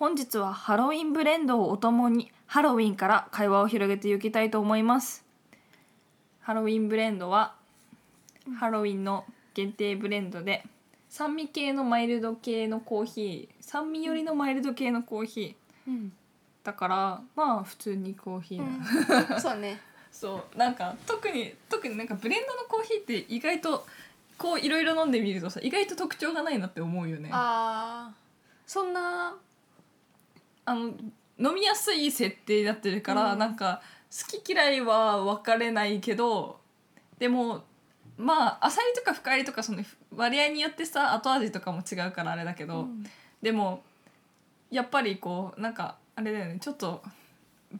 本日はハロウィンブレンドをお供にハロウィンから会話を広げていきたいと思います。ハロウィンブレンドはハロウィンの限定ブレンドで酸味系のマイルド系のコーヒー酸味寄りのマイルド系のコーヒーうん、だからまあ普通にコーヒーだ、そうね。そうなんか特に特になんかブレンドのコーヒーって意外とこういろいろ飲んでみるとさ意外と特徴がないなって思うよね。あそんなの飲みやすい設定になってるから、うん。なんか好き嫌いは分かれないけどでもまああさりとか深入りとかその割合によってさ後味とかも違うからあれだけど、うん。でもやっぱりこうなんかあれだよねちょっと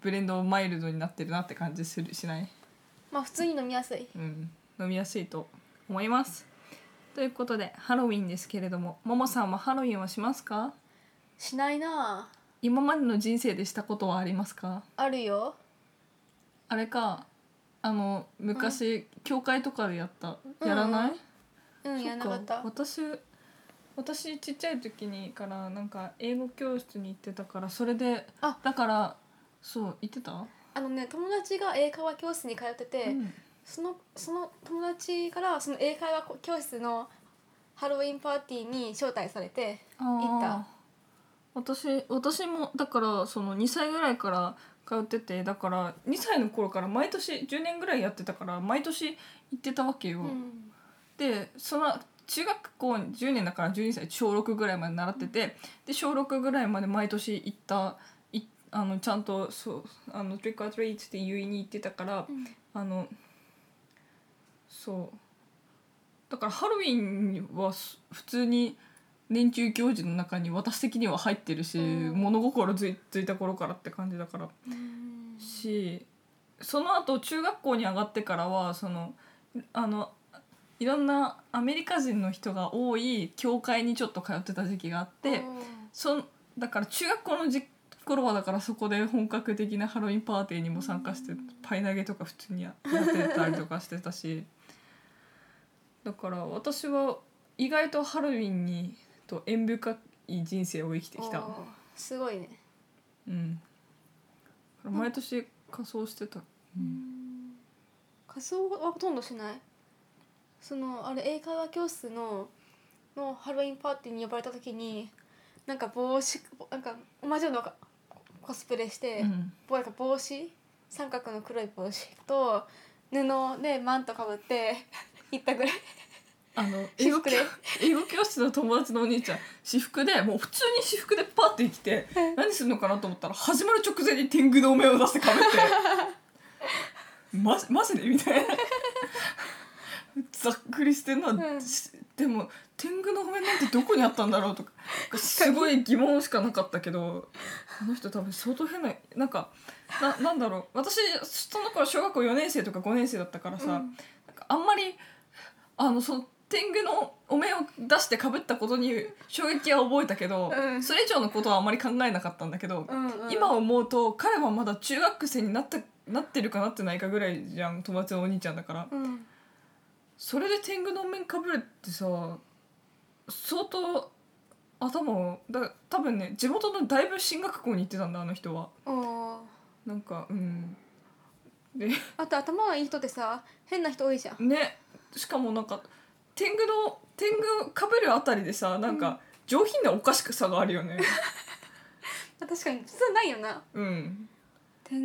ブレンドマイルドになってるなって感じするしない？まあ普通に飲みやすい。うん、飲みやすいと思います。ということでハロウィンですけれどもももさんはハロウィンはしますか？しないな今までの人生でしたことはありますか？あるよ。あれかあの昔、教会とかでやったやらない、うんやらなかった。私私ちっちゃい時にからなんか英語教室に行ってたからそれであ。だからそう行ってた、あのね友達が英会話教室に通ってて、うん。そのその友達からその英会話教室のハロウィンパーティーに招待されてあ行った。ー私私もだからその2歳ぐらいから通っててだから2歳の頃から毎年10年ぐらいやってたから毎年行ってたわけよ、うん。でその中学校10年だから12歳小6ぐらいまで習っててで小6ぐらいまで毎年行ったいあのちゃんとそうあのトリックアトリートって言いに行ってたから、うん。あのそう。だからハロウィンはす普通に年中行事の中に私的には入ってるし、うん。物心ついついた頃からって感じだから。うんしその後中学校に上がってからはそのあのいろんなアメリカ人の人が多い教会にちょっと通ってた時期があって、そんだから中学校のじ頃はだからそこで本格的なハロウィンパーティーにも参加してパイ投げとか普通にやってたりとかしてたし。だから私は意外とハロウィンにと縁深い人生を生きてきた。おーすごいね。うん。毎年仮装してた、うん。仮装はほとんどしない？そのあれ英会話教室ののハロウィンパーティーに呼ばれた時になんか帽子なんか同じようなコスプレして、うん。なんか帽子？三角の黒い帽子と布でマントかぶって 行ったぐらいあの英語英語教室の友達のお兄ちゃん私服でもう普通に私服でパーって来て何するのかなと思ったら始まる直前に天狗のお面を出してかぶって。マジマジで？みたいな。ざっくりしてんな、ん。しでも天狗のお面なんてどこにあったんだろうとか。すごい疑問しかなかったけどあの人多分相当変ななんかななんだろう。私その頃小学校4年生とか5年生だったからさ、うん。なんかあんまりあのその天狗のお面を出してかぶったことに衝撃は覚えたけど、うん。それ以上のことはあんまり考えなかったんだけど、うんうん。今思うと彼はまだ中学生になったなってるかなってないかぐらいじゃん友達のお兄ちゃんだから、うん。それで天狗のお面かぶるってさ相当頭をだ多分ね地元のだいぶ進学校に行ってたんだあの人は。なんかうん。であと頭がいい人ってさ変な人多いじゃん。ね。しかもなんか天狗の天狗かぶるあたりでさなんか上品なおかしくさがあるよね。確かに普通ないよな。うん。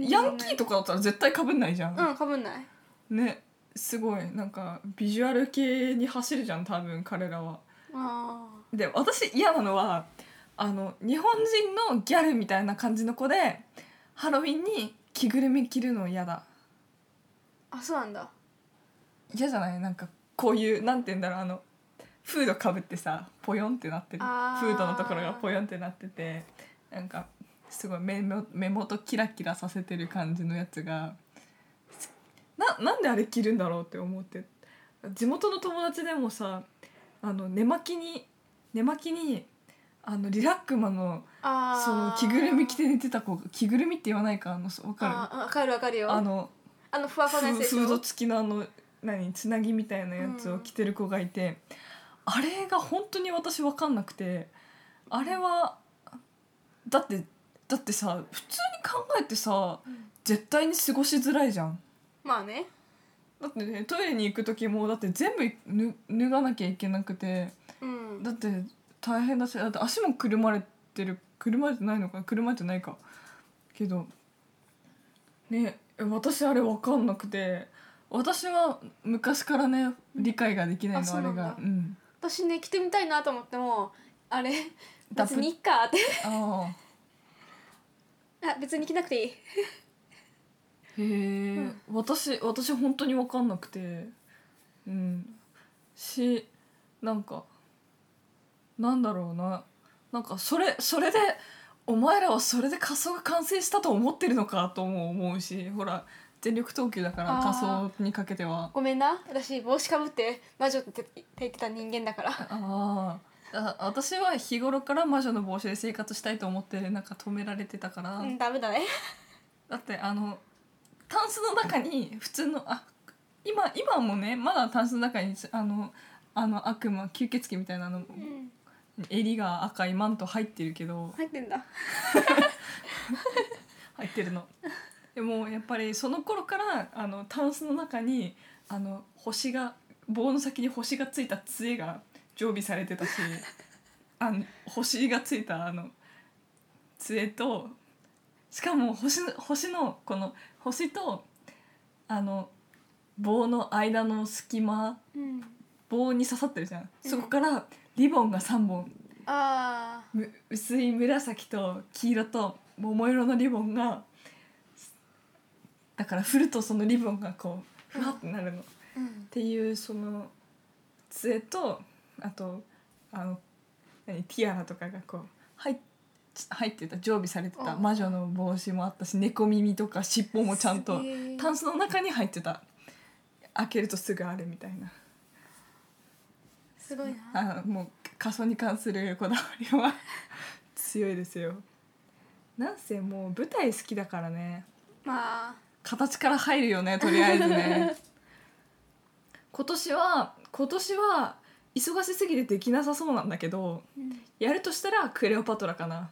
ヤヤンキーとかだったら絶対かぶんないじゃん、うんかぶんない。ね。すごい。なんかビジュアル系に走るじゃん多分彼らは。あで私嫌なのはあの日本人のギャルみたいな感じの子でハロウィンに着ぐるみ着るの嫌だ。あそうなんだ。嫌じゃない？なんかこういうなんて言うんだろうあのフードかぶってさポヨンってなってる。あー。フードのところがポヨンってなっててなんかすごい目も目元キラキラさせてる感じのやつがななんであれ着るんだろうって思って。地元の友達でもさあの寝巻きに寝巻きにあのリラックマのあー。その着ぐるみ着て寝てた子が着ぐるみって言わないかあのわかる？あーわかるわかるよ。あのあのふわふわなやつでしょ？フード付きのあの何つなぎみたいなやつを着てる子がいて、あれが本当に私分かんなくてあれはだってだってさ普通に考えてさうん。絶対に過ごしづらいじゃん。まあね。だってねトイレに行く時もだって全部ぬ脱がなきゃいけなくてうん。だって大変だしだって足もくるまれてるくるまれてないのかなくるまれてないか。けどね私あれ分かんなくて私は昔からね理解ができないあのあれそうなんだ。がうん私ね着てみたいなと思ってもあれダ別にいっかって。あ あ別に着なくていい。あへえ、私私本当に分かんなくて。うん。しなんかなんだろうな。なんかそれそれでお前らはそれで仮装が完成したと思ってるのかとも思うしほら全力投球だから仮装にかけては。ごめんな。私帽子かぶって魔女って言ってた人間だから。あー。あ私は日頃から魔女の帽子で生活したいと思ってなんか止められてたから、うんダメだね。だってあのタンスの中に普通のあ今今もねまだタンスの中にあのあの悪魔吸血鬼みたいなのうん。襟が赤いマント入ってるけど。入ってんだ。入ってるのでもやっぱりその頃からあのタンスの中にあの星が棒の先に星がついた杖が常備されてたし あの星がついたあの杖としかも星の星のこの星とあの棒の間の隙間うん。棒に刺さってるじゃん、うん。そこからリボンが3本。あむ薄い紫と黄色と桃色のリボンがだから振るとそのリボンがこうふわってなるの、っていうその杖とあとあの何ティアラとかがこう入っ入ってた常備されてたあ。魔女の帽子もあったし猫耳とか尻尾もちゃんとタンスの中に入ってた。開けるとすぐあるみたいな。すごいな。あもう仮装に関するこだわりは 強いですよ。なんせもう舞台好きだからね。まあ形から入るよねとりあえずね。今年は今年は忙しすぎてできなさそうなんだけどやるとしたらクレオパトラかな。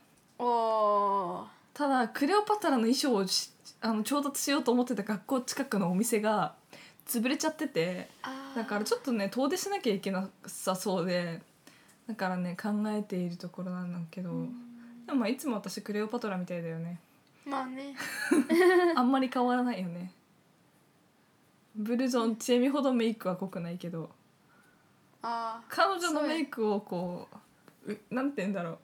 ただクレオパトラの衣装をしあの調達しようと思ってた学校近くのお店が潰れちゃっててだからちょっとね遠出しなきゃいけなさそうでだからね考えているところなんだけど、でもまあいつも私クレオパトラみたいだよねまあね。あんまり変わらないよね。ブルゾンチェミほどメイクは濃くないけど。あ彼女のメイクをこううなんて言うんだろう。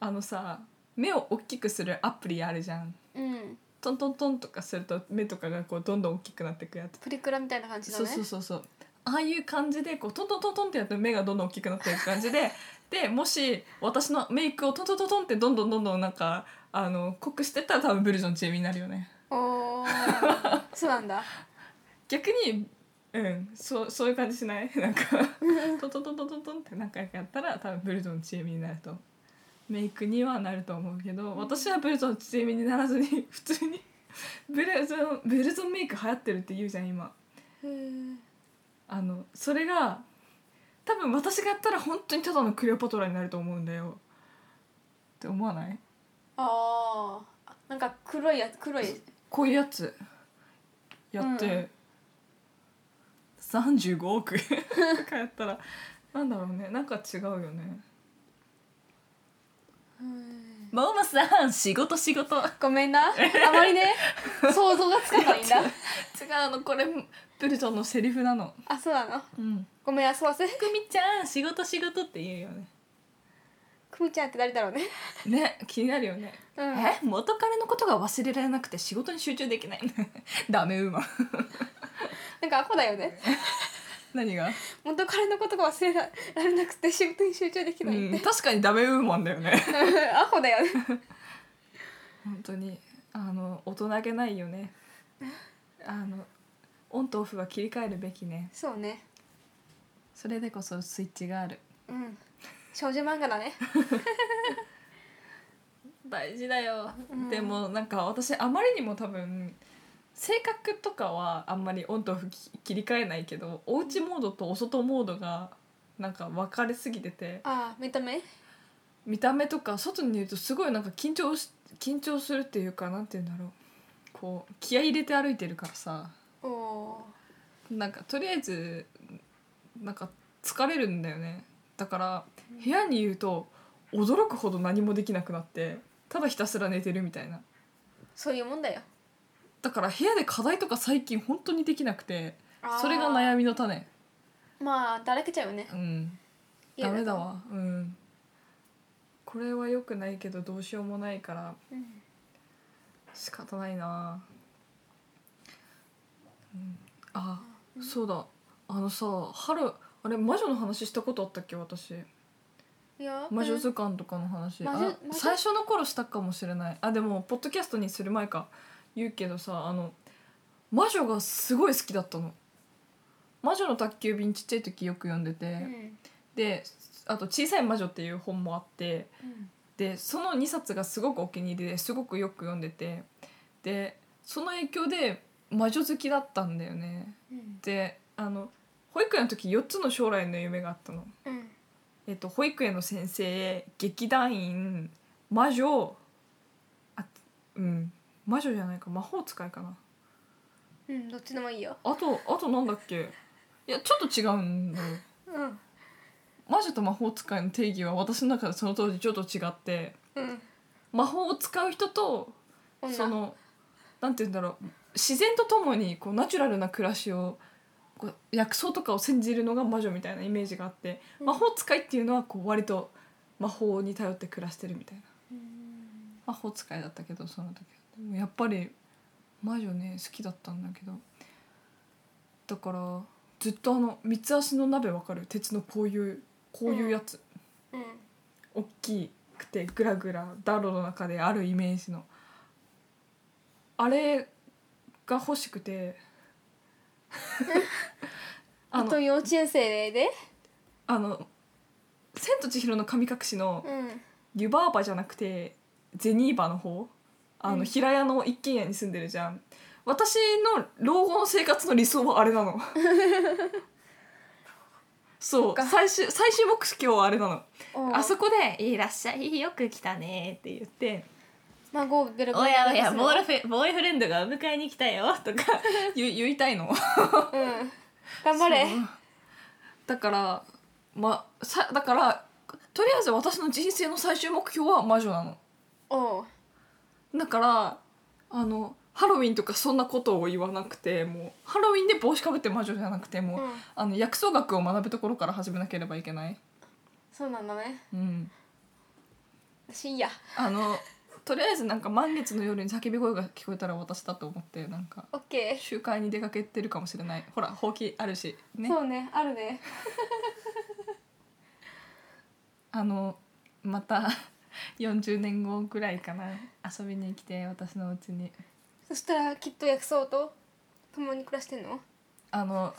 あのさ目を大きくするアプリあるじゃん。ーうん。トントントンとかすると目とかがこうどんどん大きくなってくやつ。プリクラみたいな感じだそうねそうそうそうああいう感じでこうトントントントンってやって目がどんどん大きくなっていく感じで でもし私のメイクをトントントントンってどんどんどんどんなんかあの濃くしてったら多分ブルゾンチェミになるよね。おー。そうなんだ。逆にうんそうそういう感じしない？なんかトントントントントントンって何回かやったら多分ブルゾンチェミになると。メイクにはなると思うけど私はブルゾンチェミにならずに普通にブルゾンブルゾンメイク流行ってるって言うじゃん今。へーあのそれが多分私がやったら本当にただのクレオパトラになると思うんだよ。って思わない？あーなんか黒いやつ黒いこういうやつやって、うん。35億 とかやったらなんだろうね。なんか違うよね。うんママさん仕事仕事。違うごめんな。あまりね想像がつかないんだのこれブルゾンのセリフなの。あそうなの？うん。ごめんあすいませんくみちゃん仕事仕事って言うよね。くみちゃんって誰だろうね。ね気になるよね、うん。え？元彼のことが忘れられなくて仕事に集中できない。ダメウーマンなんかアホだよね 何が？元彼のことが忘れられなくて仕事に集中できないっうん、て、確かにダメウーマンだよね。アホだよね。本当にあの大人げないよね。あのオンとオフは切り替えるべきね。そうね。それでこそスイッチがある。うん。少女漫画だね。大事だよ、うん。でもなんか私あまりにも多分性格とかはあんまりオンとオフき切り替えないけどおうちモードとお外モードがなんか分かれすぎててああ見た目？見た目とか外にいるとすごいなんか緊張し緊張するっていうかなんて言うんだろう。こう気合い入れて歩いてるからさ。おおなんかとりあえずなんか疲れるんだよね。だから部屋にいると驚くほど何もできなくなってただひたすら寝てるみたいな。そういうもんだよだから部屋で課題とか最近本当にできなくてそれが悩みの種。まあだらけちゃうよね。うん。ダメだわ。うん。これは良くないけどどうしようもないからうん仕方ないな、うん、あそうだ。あのさ春あれ魔女の話したことあったっけ私？いや魔女図鑑とかの話、あ最初の頃したかもしれない。あでもポッドキャストにする前か言うけどさあの魔女がすごい好きだったの。魔女の宅急便ちっちゃい時よく読んでて、うん。であと「小さい魔女」っていう本もあって。うん。でその2冊がすごくお気に入りですごくよく読んでて。でその影響で魔女好きだったんだよね。うん。であの保育園の時4つの将来の夢があったの、うん。えっと、保育園の先生劇団員魔女あうん魔女じゃないか魔法使いかな。うんどっちでもいいよ。あとあとなんだっけ？いやちょっと違うんだよ。うん。魔女と魔法使いの定義は私の中でその当時ちょっと違って。うん。魔法を使う人と女。そのなんて言うんだろう。自然とともにこうナチュラルな暮らしをこう薬草とかを煎じるのが魔女みたいなイメージがあって、うん。魔法使いっていうのはこう割と魔法に頼って暮らしてるみたいな。うん。魔法使いだったけどその時でもやっぱり魔女ね好きだったんだけど。だからずっとあの三つ足の鍋わかる？鉄のこういうこういうやつ、うん。大きくてグラグラ暖炉の中であるイメージの。あれが欲しくて。あのあと幼稚園生で？あの「千と千尋の神隠し」のうん。湯婆婆じゃなくてゼニーバの方？あの、うん。平屋の一軒家に住んでるじゃん。私の老後の生活の理想はあれなの。そう。か。最終最終目標はあれなの。あそこで「いらっしゃいよく来たね」って言って。孫をベ「ロベロおやおやにボールフェボーイフレンドがお迎えに来たよ」とか 言言いたいの。うん。頑張れ。だからまさだからとりあえず私の人生の最終目標は魔女なの。おうだからあのハロウィンとかそんなことを言わなくてもうハロウィンで帽子かぶって魔女じゃなくてもう、うん。あの薬草学を学ぶところから始めなければいけない、そうなんだね。うん、私いいやあのとりあえずなんか満月の夜に叫び声が聞こえたら私だと思ってなんかオッケ集会に出かけてるかもしれない。ほらほうきあるし。ーね。そうねあるね。あのまた40年後ぐらいかな遊びに来て私のうちに。そしたらきっと薬草と共に暮らしてんの？あの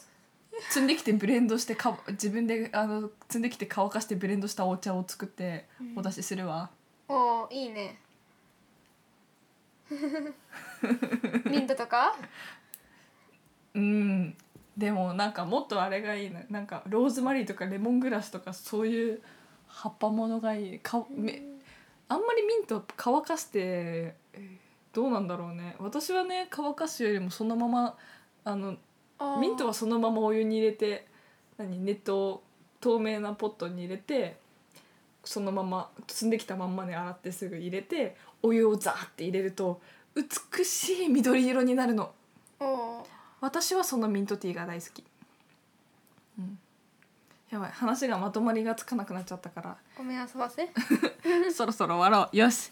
積んできてブレンドしてか自分であの積んできて乾かしてブレンドしたお茶を作ってうん。お出しするわ、おおいいね。ミントとか？うん。でもなんかもっとあれがいいな。なんかローズマリーとかレモングラスとかそういう葉っぱものがいい。かめあんまりミント乾かしてえーどうなんだろうね。私はね乾かすよりもそのままあのミントはそのままお湯に入れて何熱湯透明なポットに入れてそのまま積んできたまんまで洗ってすぐ入れてお湯をザーって入れると美しい緑色になるの。私はそのミントティーが大好き、うん、やばい話がまとまりがつかなくなっちゃったから。ごめん遊ばせ。そろそろ終わろう。よし。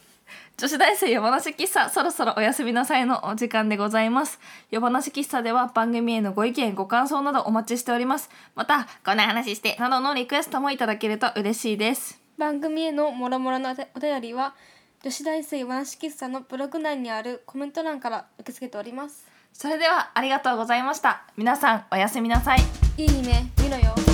女子大生夜話喫茶。そろそろお休みなさいのお時間でございます。夜話喫茶では番組へのご意見ご感想などお待ちしております。またこんな話してなどのリクエストもいただけると嬉しいです。番組へのもろもろのお便りは女子大生和なし喫茶のブログ内にあるコメント欄から受け付けております。それではありがとうございました。皆さんおやすみなさい。いい夢見ろよ